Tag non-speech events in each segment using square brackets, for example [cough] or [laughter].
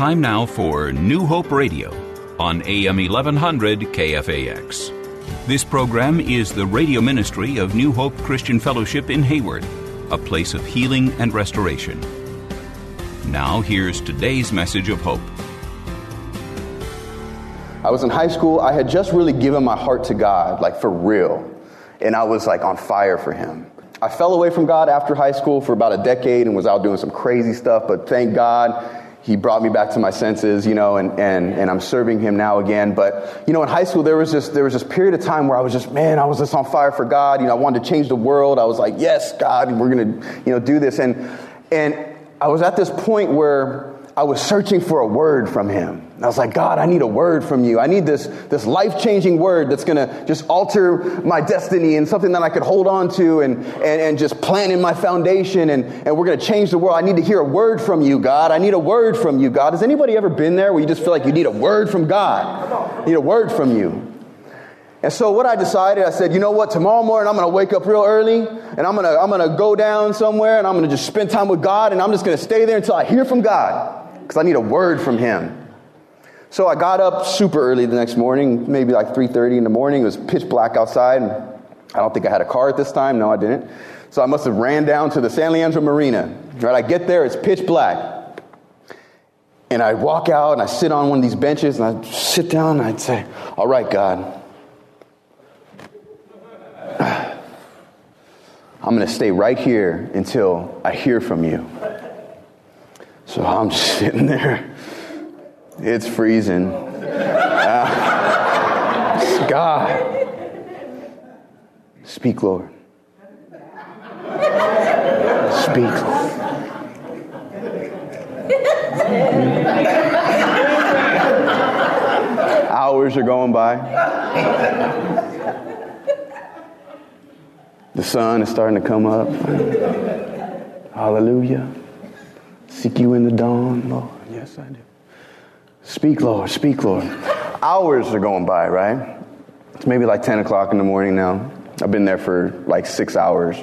Time now for New Hope Radio on AM 1100 KFAX. This program is the radio ministry of New Hope Christian Fellowship in Hayward, a place of healing and restoration. Now, here's today's message of hope. I was in high school. I had just really given my heart to God, like for real. And I was like on fire for Him. I fell away from God after high school for about a decade and was out doing some crazy stuff, but thank God he brought me back to my senses, you know, and, and, and I'm serving him now again. But, you know, in high school, there was just, there was this period of time where I was just, man, I was just on fire for God. You know, I wanted to change the world. I was like, yes, God, we're going to, you know, do this. And, and I was at this point where I was searching for a word from him. I was like, God, I need a word from you. I need this, this life changing word that's going to just alter my destiny and something that I could hold on to and, and, and just plant in my foundation. And, and we're going to change the world. I need to hear a word from you, God. I need a word from you, God. Has anybody ever been there where you just feel like you need a word from God? You need a word from you. And so what I decided, I said, you know what, tomorrow morning I'm going to wake up real early and I'm going to, I'm going to go down somewhere and I'm going to just spend time with God and I'm just going to stay there until I hear from God because I need a word from him. So I got up super early the next morning, maybe like 3:30 in the morning. It was pitch black outside. I don't think I had a car at this time. No, I didn't. So I must have ran down to the San Leandro Marina. Right, I get there, it's pitch black. And I walk out and I sit on one of these benches and I sit down and I'd say, All right, God. [sighs] I'm going to stay right here until I hear from you. So I'm just sitting there. It's freezing. Uh, God. Speak, Lord. Speak. Hours are going by. The sun is starting to come up. Hallelujah. Seek you in the dawn, Lord. Yes, I do. Speak, Lord. Speak, Lord. Hours are going by, right? It's maybe like 10 o'clock in the morning now. I've been there for like six hours.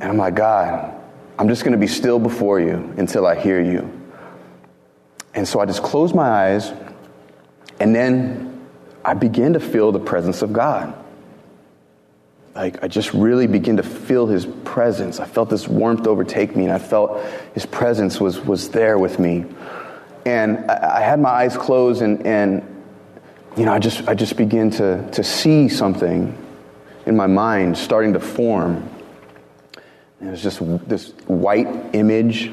And I'm like, God, I'm just going to be still before you until I hear you. And so I just close my eyes, and then I begin to feel the presence of God like I just really begin to feel his presence. I felt this warmth overtake me, and I felt his presence was, was there with me. And I, I had my eyes closed, and, and you know, I just, I just began to, to see something in my mind starting to form. And it was just this white image,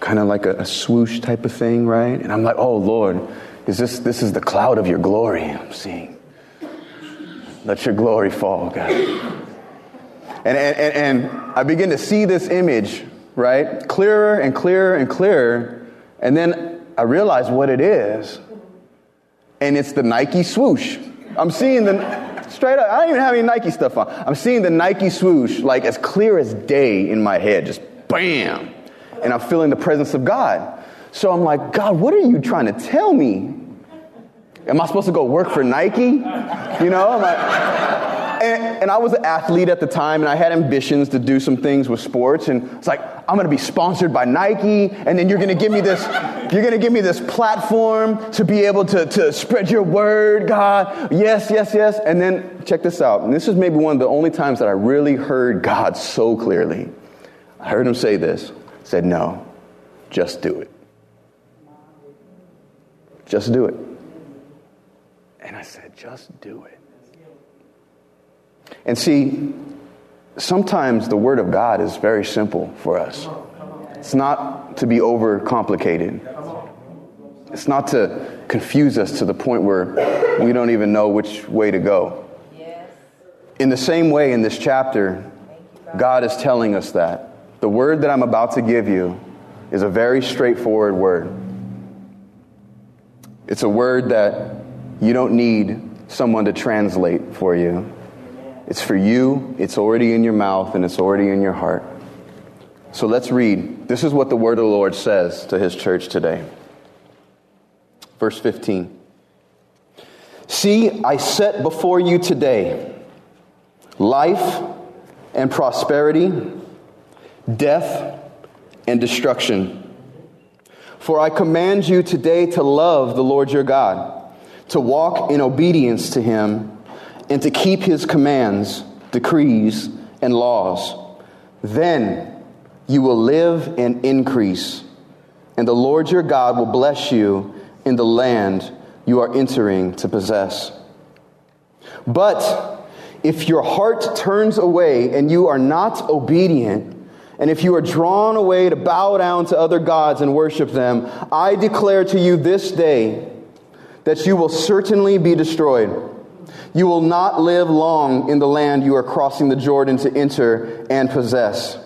kind of like a, a swoosh type of thing, right? And I'm like, oh, Lord, is this, this is the cloud of your glory I'm seeing. Let your glory fall, God. And, and, and, I begin to see this image, right? Clearer and clearer and clearer. And then I realize what it is. And it's the Nike swoosh. I'm seeing the, straight up, I don't even have any Nike stuff on. I'm seeing the Nike swoosh like as clear as day in my head, just bam. And I'm feeling the presence of God. So I'm like, God, what are you trying to tell me? Am I supposed to go work for Nike? You know, like, and, and, I was an athlete at the time, and I had ambitions to do some things with sports. And it's like, I'm going to be sponsored by Nike, and then you're going to give me this, you're going to give me this platform to be able to, to spread your word, God. Yes, yes, yes. And then check this out. And this is maybe one of the only times that I really heard God so clearly. I heard him say this. said, No, just do it. Just do it. And I said, just do it. And see, sometimes the Word of God is very simple for us. It's not to be over complicated. It's not to confuse us to the point where we don't even know which way to go. In the same way, in this chapter, God is telling us that the word that I'm about to give you, is a very straightforward word. It's a word that you don't need someone to translate for you. It's for you, it's already in your mouth, and it's already in your heart. So let's read. This is what the word of the Lord says to his church today. Verse 15. See, I set before you today life and prosperity, death and destruction. For I command you today to love the Lord your God, to walk in obedience to him, and to keep his commands, decrees, and laws. Then you will live and increase, and the Lord your God will bless you in the land you are entering to possess. But if your heart turns away and you are not obedient, and if you are drawn away to bow down to other gods and worship them, I declare to you this day that you will certainly be destroyed. You will not live long in the land you are crossing the Jordan to enter and possess.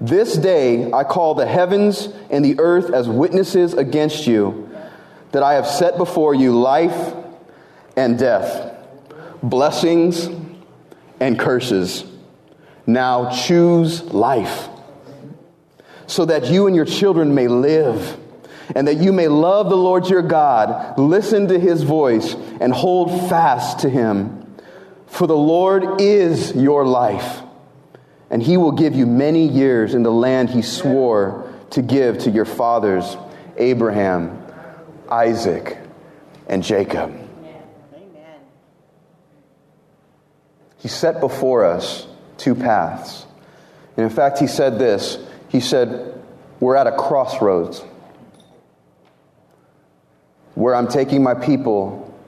This day I call the heavens and the earth as witnesses against you that I have set before you life and death, blessings and curses. Now choose life, so that you and your children may live, and that you may love the Lord your God, listen to his voice, and hold fast to him. For the Lord is your life, and he will give you many years in the land he swore to give to your fathers, Abraham Isaac, and Jacob. He set before us two paths. And in fact, he said this He said, We're at a crossroads where I'm taking my people.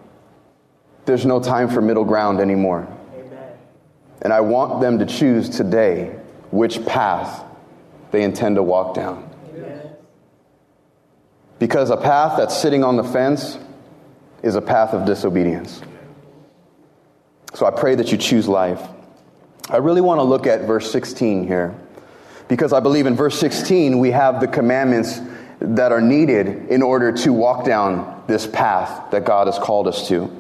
There's no time for middle ground anymore. Amen. And I want them to choose today which path they intend to walk down. Because a path that's sitting on the fence is a path of disobedience. So I pray that you choose life. I really want to look at verse 16 here because I believe in verse 16 we have the commandments that are needed in order to walk down this path that God has called us to.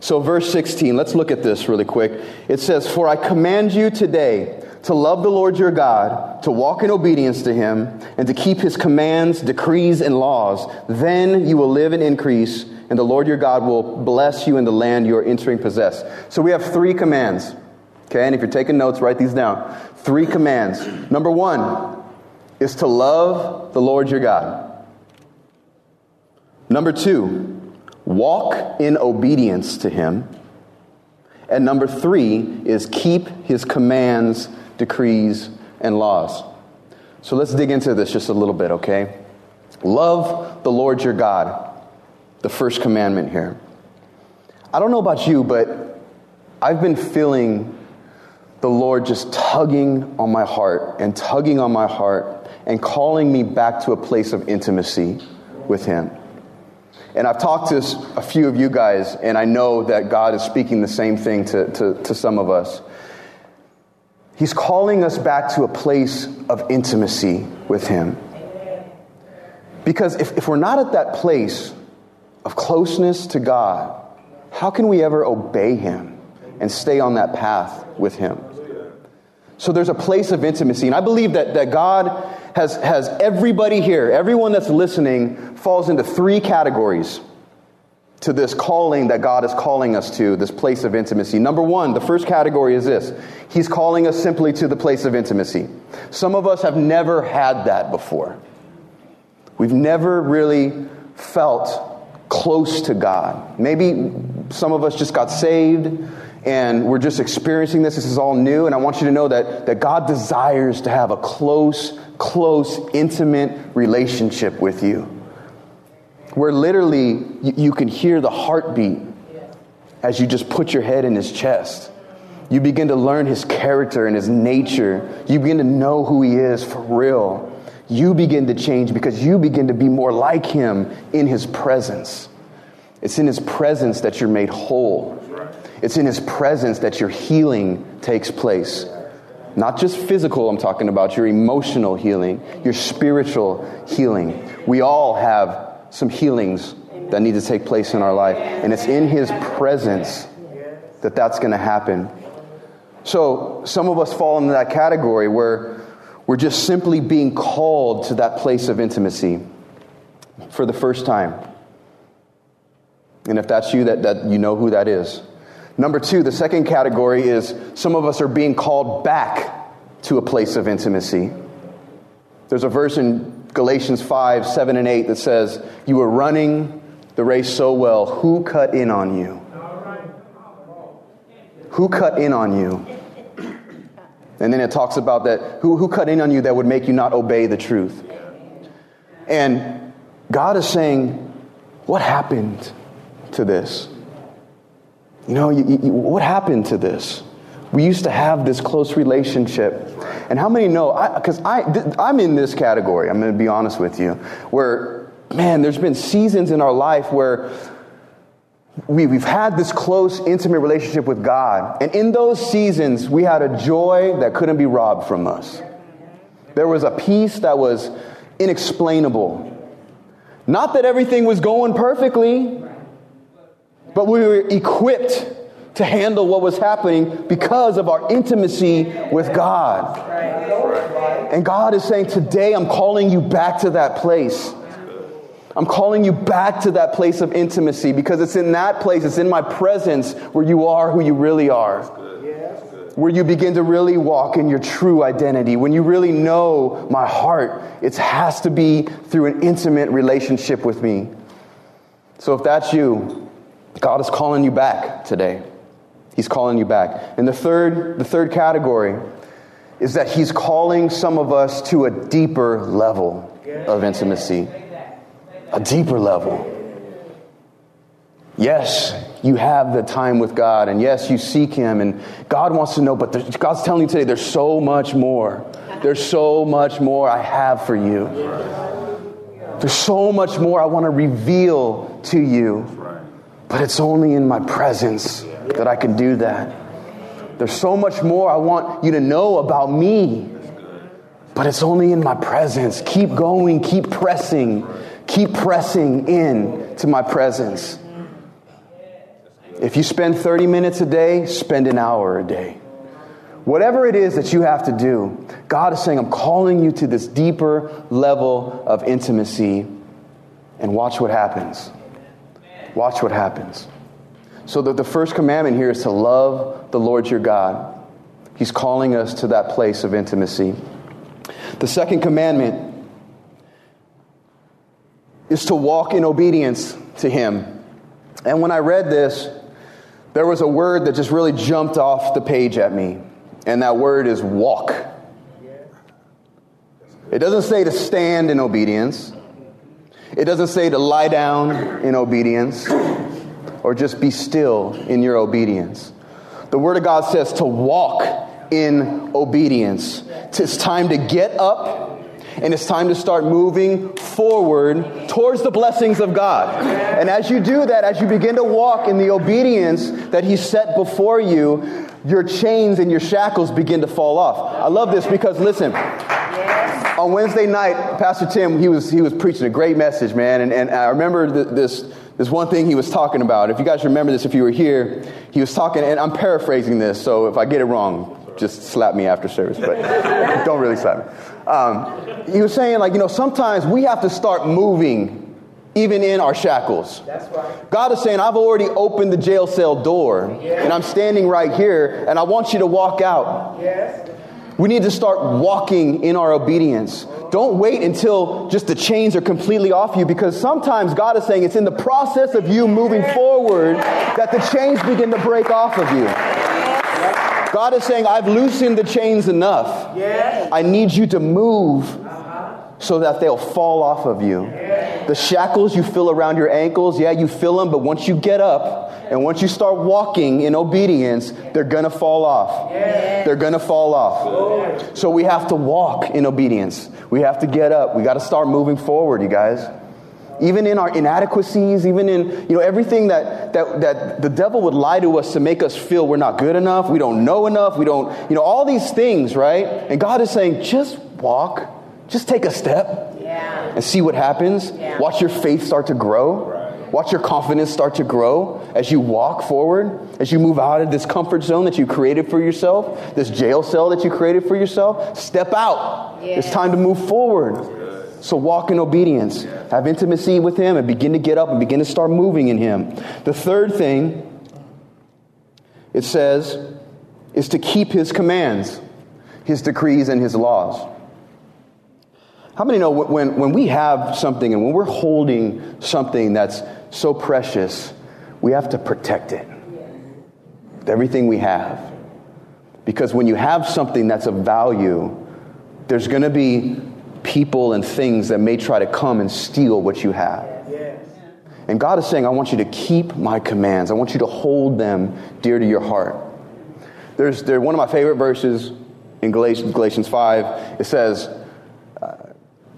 So, verse 16, let's look at this really quick. It says, For I command you today to love the Lord your God, to walk in obedience to him, and to keep his commands, decrees, and laws. Then you will live and increase, and the Lord your God will bless you in the land you are entering possess. So we have three commands. Okay, and if you're taking notes, write these down. Three commands. Number one is to love the Lord your God. Number two, walk in obedience to him. And number three is keep his commands, decrees, and laws. So let's dig into this just a little bit, okay? Love the Lord your God, the first commandment here. I don't know about you, but I've been feeling the Lord just tugging on my heart and tugging on my heart and calling me back to a place of intimacy with Him. And I've talked to a few of you guys, and I know that God is speaking the same thing to, to, to some of us. He's calling us back to a place of intimacy with Him. Because if, if we're not at that place of closeness to God, how can we ever obey Him and stay on that path with Him? So there's a place of intimacy. And I believe that, that God has, has everybody here, everyone that's listening, falls into three categories to this calling that God is calling us to, this place of intimacy. Number one, the first category is this He's calling us simply to the place of intimacy. Some of us have never had that before. We've never really felt close to God. Maybe some of us just got saved and we're just experiencing this. This is all new. And I want you to know that, that God desires to have a close, close, intimate relationship with you where literally you, you can hear the heartbeat as you just put your head in his chest. You begin to learn his character and his nature. You begin to know who he is for real. You begin to change because you begin to be more like him in his presence. It's in his presence that you're made whole. It's in his presence that your healing takes place. Not just physical, I'm talking about your emotional healing, your spiritual healing. We all have some healings that need to take place in our life, and it's in His presence that that's going to happen. So, some of us fall into that category where we're just simply being called to that place of intimacy for the first time. And if that's you, that, that you know who that is. Number two, the second category is some of us are being called back to a place of intimacy. There's a verse in Galatians 5, 7, and 8 that says, You were running the race so well. Who cut in on you? Who cut in on you? And then it talks about that who, who cut in on you that would make you not obey the truth. And God is saying, What happened to this? You know, you, you, what happened to this? We used to have this close relationship. And how many know? Because I, I, I'm in this category, I'm going to be honest with you, where, man, there's been seasons in our life where we, we've had this close, intimate relationship with God. And in those seasons, we had a joy that couldn't be robbed from us. There was a peace that was inexplainable. Not that everything was going perfectly, but we were equipped to handle what was happening because of our intimacy with God. And God is saying, Today I'm calling you back to that place. I'm calling you back to that place of intimacy because it's in that place, it's in my presence where you are who you really are. Where you begin to really walk in your true identity. When you really know my heart, it has to be through an intimate relationship with me. So if that's you, God is calling you back today. He's calling you back. And the third, the third category is that He's calling some of us to a deeper level of intimacy. A deeper level. Yes, you have the time with God, and yes, you seek Him, and God wants to know, but God's telling you today there's so much more. There's so much more I have for you. There's so much more I want to reveal to you, but it's only in my presence that I can do that. There's so much more I want you to know about me, but it's only in my presence. Keep going, keep pressing, keep pressing in to my presence. If you spend 30 minutes a day, spend an hour a day. Whatever it is that you have to do, God is saying, I'm calling you to this deeper level of intimacy, and watch what happens. Watch what happens. So, the, the first commandment here is to love the Lord your God. He's calling us to that place of intimacy. The second commandment is to walk in obedience to Him. And when I read this, there was a word that just really jumped off the page at me, and that word is walk. It doesn't say to stand in obedience, it doesn't say to lie down in obedience or just be still in your obedience. The Word of God says to walk in obedience. It's time to get up and it's time to start moving forward towards the blessings of God. And as you do that, as you begin to walk in the obedience that He set before you, your chains and your shackles begin to fall off. I love this because listen, on Wednesday night, Pastor Tim, he was, he was preaching a great message, man. And, and I remember this, this one thing he was talking about. If you guys remember this, if you were here, he was talking, and I'm paraphrasing this, so if I get it wrong, just slap me after service, but [laughs] don't really slap me. Um, he was saying, like, you know, sometimes we have to start moving even in our shackles. That's right. God is saying, I've already opened the jail cell door, and I'm standing right here, and I want you to walk out. Yes. We need to start walking in our obedience. Don't wait until just the chains are completely off you because sometimes God is saying it's in the process of you moving forward that the chains begin to break off of you. God is saying, I've loosened the chains enough. I need you to move uh-huh. so that they'll fall off of you. The shackles you feel around your ankles, yeah, you feel them, but once you get up and once you start walking in obedience, they're going to fall off. They're going to fall off. So we have to walk in obedience. We have to get up. We got to start moving forward, you guys. even in our inadequacies, even in you know everything that, that, that the devil would lie to us to make us feel we're not good enough, we don't know enough, we don't, you know, all these things, right? And God is saying, just walk, just take a step yeah. and see what happens. Yeah. Watch your faith start to grow. Watch your confidence start to grow as you walk forward, as you move out of this comfort zone that you created for yourself, this jail cell that you created for yourself. Step out. It's time to move forward. So walk in obedience, have intimacy with Him, and begin to get up and begin to start moving in Him. The third thing it says is to keep His commands, His decrees, and His laws. How many know when, when we have something and when we're holding something that's so precious, we have to protect it? Everything we have. Because when you have something that's of value, there's going to be people and things that may try to come and steal what you have. And God is saying, I want you to keep my commands. I want you to hold them dear to your heart. There's there, one of my favorite verses in Galatians, Galatians 5. It says,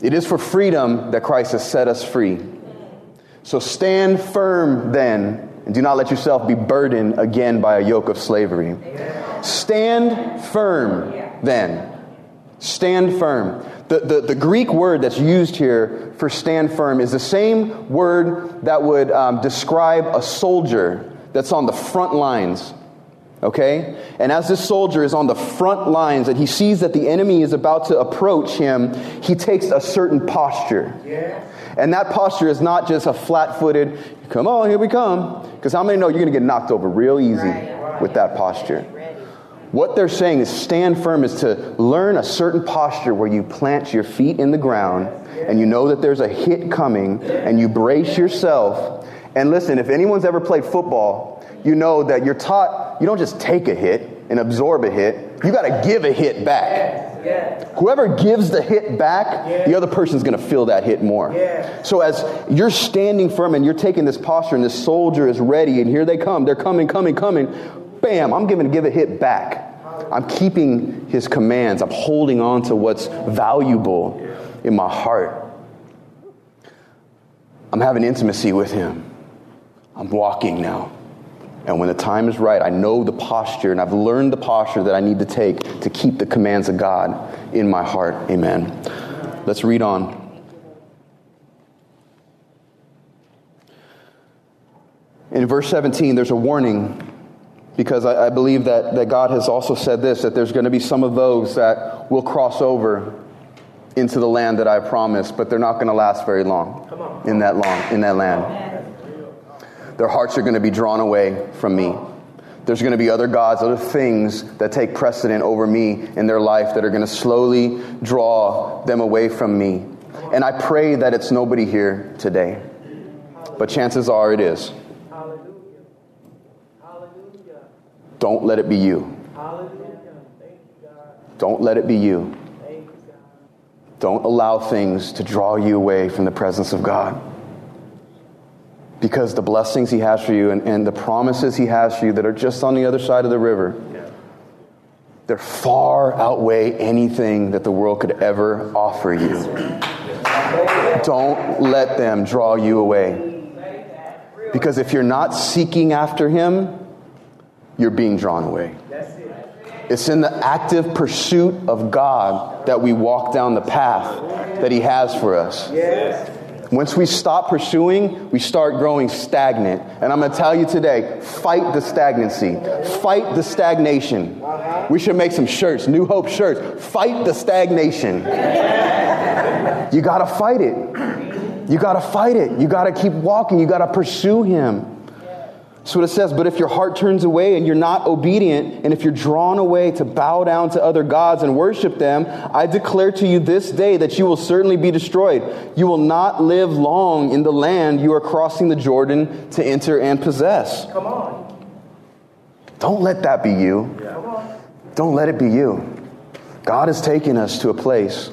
It is for freedom that Christ has set us free. So stand firm then, and do not let yourself be burdened again by a yoke of slavery. Stand firm then. Stand firm. The, the, the, Greek word that's used here for stand firm is the same word that would um, describe a soldier that's on the front lines. Okay? And as this soldier is on the front lines and he sees that the enemy is about to approach him, he takes a certain posture. Yeah. And that posture is not just a flat footed, come on, here we come. Because how many know you're going to get knocked over real easy right. with that posture? What they're saying is stand firm is to learn a certain posture where you plant your feet in the ground and you know that there's a hit coming and you brace yourself. And listen, if anyone's ever played football, you know that you're taught you don't just take a hit and absorb a hit, you got to give a hit back. Whoever gives the hit back, the other person's going to feel that hit more. So as you're standing firm and you're taking this posture and this soldier is ready and here they come, they're coming, coming, coming bam, I'm giving give a hit back. I'm keeping his commands. I'm holding on to what's valuable in my heart. I'm having intimacy with him. I'm walking now. And when the time is right, I know the posture and I've learned the posture that I need to take to keep the commands of God in my heart. Amen. Let's read on. In verse 17, there's a warning because I, I, believe that, that God has also said this that there's going to be some of those that will cross over into the land that I promised, but they're not going to last very long in that long in that land. Their hearts are going to be drawn away from me. There's going to be other gods, other things that take precedent over me in their life that are going to slowly draw them away from me. And I pray that it's nobody here today. But chances are it is. Don't let it be you. Don't let it be you. Don't allow things to draw you away from the presence of God. Because the blessings He has for you and, and the promises He has for you that are just on the other side of the river, they're far outweigh anything that the world could ever offer you. Don't let them draw you away. Because if you're not seeking after Him, you're being drawn away. It's in the active pursuit of God that we walk down the path that He has for us. Once we stop pursuing, we start growing stagnant. And I'm going to tell you today fight the stagnancy, fight the stagnation. We should make some shirts, New Hope shirts. Fight the stagnation. You got to fight it. You got to fight it. You got to keep walking. You got to pursue Him. That's what it says. But if your heart turns away and you're not obedient, and if you're drawn away to bow down to other gods and worship them, I declare to you this day that you will certainly be destroyed. You will not live long in the land you are crossing the Jordan to enter and possess. Come on. Don't let that be you. Don't let it be you. God has taken us to a place.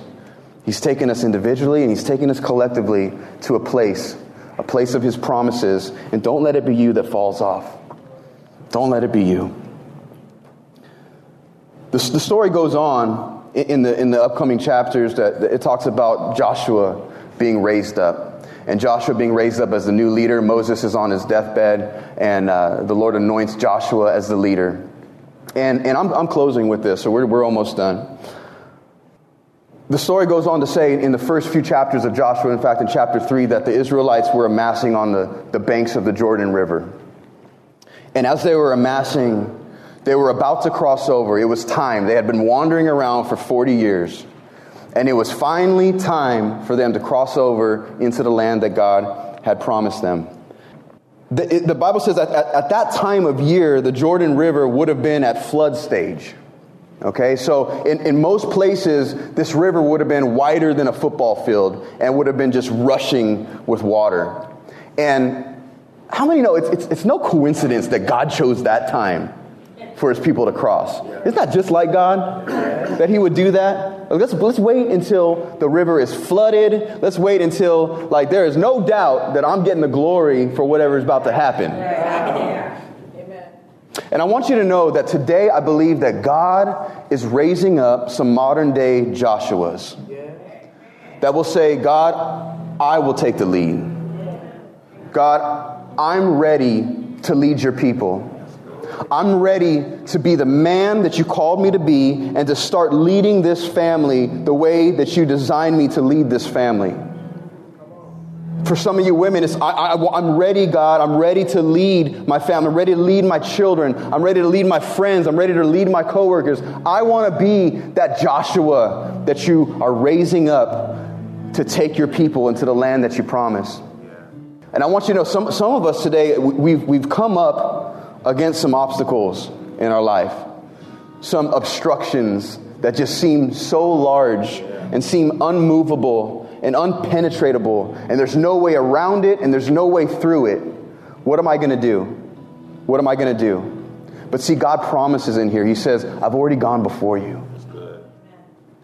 He's taken us individually and He's taken us collectively to a place a place of his promises, and don't let it be you that falls off. Don't let it be you. The, the story goes on in the, in the upcoming chapters that, it talks about Joshua being raised up. and Joshua being raised up as the new leader. Moses is on his deathbed, and uh, the Lord anoints Joshua as the leader. And, and I'm, I'm closing with this, so we're, we're almost done. The story goes on to say in the first few chapters of Joshua, in fact, in chapter 3, that the Israelites were amassing on the, the banks of the Jordan River. And as they were amassing, they were about to cross over. It was time. They had been wandering around for 40 years. And it was finally time for them to cross over into the land that God had promised them. The, it, the Bible says that at, at that time of year, the Jordan River would have been at flood stage. Okay, so in, in most places, this river would have been wider than a football field and would have been just rushing with water. And how many know it's, it's, it's no coincidence that God chose that time for his people to cross? Isn't that just like God? That he would do that? Let's, let's wait until the river is flooded. Let's wait until, like, there is no doubt that I'm getting the glory for whatever is about to happen. And I want you to know that today I believe that God is raising up some modern day Joshuas that will say, God, I will take the lead. God, I'm ready to lead your people. I'm ready to be the man that you called me to be and to start leading this family the way that you designed me to lead this family. For some of you women, it's, I, am ready, God. I'm ready to lead my family. I'm ready to lead my children. I'm ready to lead my friends. I'm ready to lead my coworkers. I want to be that Joshua that you are raising up to take your people into the land that you promised. And I want you to know some, some of us today, we've, we've come up against some obstacles in our life, some obstructions that just seem so large and seem unmovable and unpenetratable, and there's no way around it, and there's no way through it. What am I going to do? What am I going to do? But see, God promises in here. He says, I've already gone before you.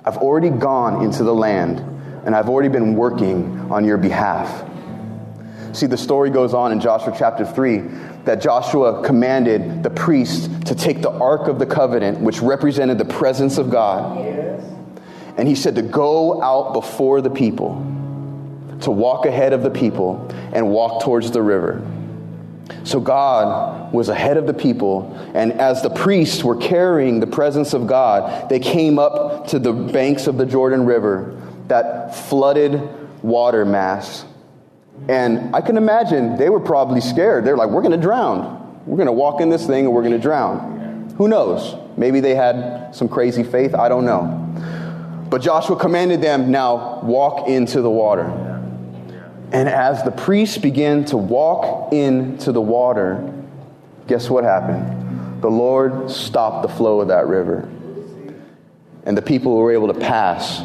I've already gone into the land, and I've already been working on your behalf. See, the story goes on in Joshua chapter 3 that Joshua commanded the priest to take the Ark of the Covenant, which represented the presence of God. Yes and he said to go out before the people, to walk ahead of the people and walk towards the river. So God was ahead of the people, and as the priests were carrying the presence of God, they came up to the banks of the Jordan River, that flooded water mass. And I can imagine they were probably scared. They're like, we're going to drown. We're going to walk in this thing and we're going to drown. Who knows? Maybe they had some crazy faith. I don't know. But Joshua commanded them, now walk into the water. And as the priests began to walk into the water, guess what happened? The Lord stopped the flow of that river. And the people were able to pass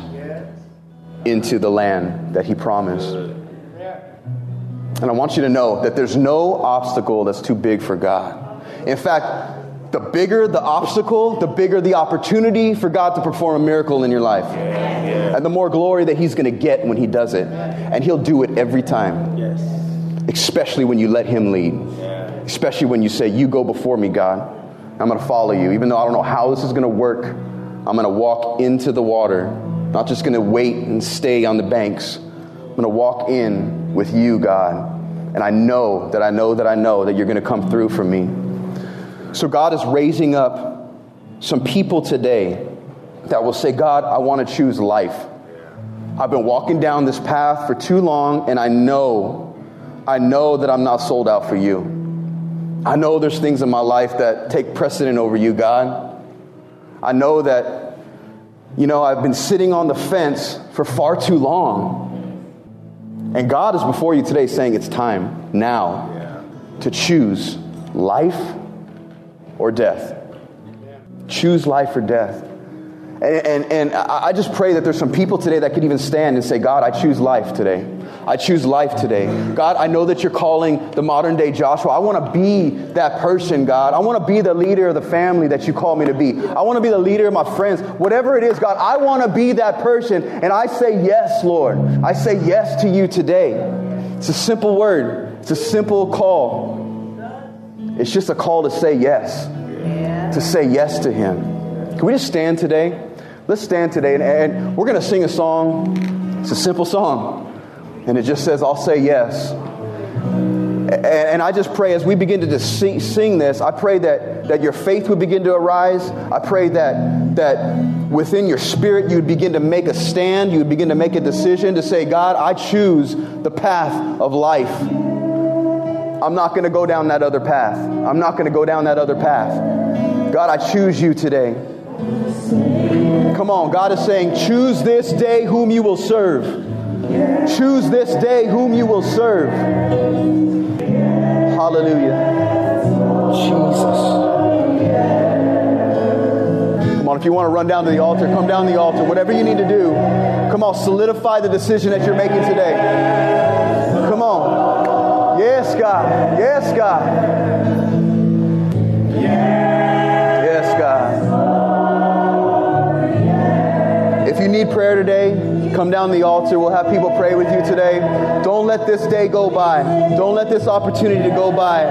into the land that He promised. And I want you to know that there's no obstacle that's too big for God. In fact, the bigger the obstacle, the bigger the opportunity for God to perform a miracle in your life. Yeah. And the more glory that He's going to get when He does it. And He'll do it every time. Yes. Especially when you let Him lead. Yeah. Especially when you say, You go before me, God. I'm going to follow you. Even though I don't know how this is going to work, I'm going to walk into the water. Not just going to wait and stay on the banks. I'm going to walk in with you, God. And I know that I know that I know that you're going to come through for me. So God is raising up some people today that will say, God, I want to choose life. I've been walking down this path for too long, and I know, I know that I'm not sold out for you. I know there's things in my life that take precedent over you, God. I know that, you know, I've been sitting on the fence for far too long. And God is before you today saying it's time now to choose life or death. Choose life or death. And, and, and I just pray that there's some people today that could even stand and say, God, I choose life today. I choose life today. God, I know that you're calling the modern day Joshua. I want to be that person, God. I want to be the leader of the family that you call me to be. I want to be the leader of my friends. Whatever it is, God, I want to be that person. And I say yes, Lord. I say yes to you today. It's a simple word, it's a simple call. It's just a call to say yes, yeah. to say yes to Him. Can we just stand today? Let's stand today, and, and we're going to sing a song. It's a simple song. And it just says, I'll say yes. And I just pray as we begin to just sing, sing, this, I pray that, that your faith would begin to arise. I pray that, that within your spirit you would begin to make a stand, you would begin to make a decision to say, God, I choose the path of life. I'm not going to go down that other path. I'm not going to go down that other path. God, I choose you today. Come on, God is saying, choose this day whom you will serve. Choose this day whom you will serve. Hallelujah. Jesus. Come on, if you want to run down to the altar, come down to the altar. Whatever you need to do, come on, solidify the decision that you're making today. Come on. Yes, God. Yes, God. Yes, God. If you need prayer today, come down the altar. We'll have people pray with you today. Don't let this day go by. Don't let this opportunity to go by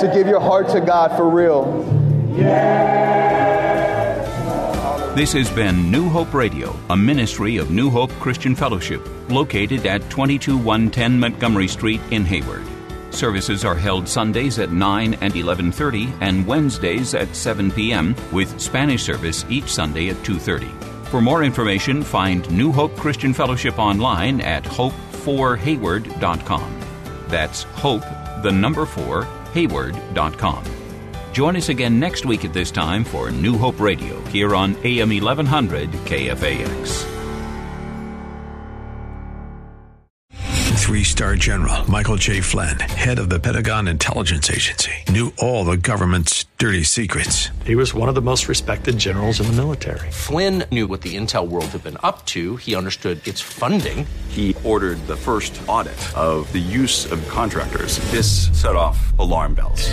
to give your heart to God for real. This has been New Hope Radio, a ministry of New Hope Christian Fellowship, located at 22110 Montgomery Street in Hayward. Services are held Sundays at 9 and 11:30 and Wednesdays at 7 p.m. with Spanish service each Sunday at 2:30. For more information, find New Hope Christian Fellowship online at hope4hayward.com. That's hope the number 4 hayward.com. Join us again next week at this time for New Hope Radio here on AM 1100 KFAX. Three star general Michael J. Flynn, head of the Pentagon Intelligence Agency, knew all the government's dirty secrets. He was one of the most respected generals in the military. Flynn knew what the intel world had been up to, he understood its funding. He ordered the first audit of the use of contractors. This set off alarm bells.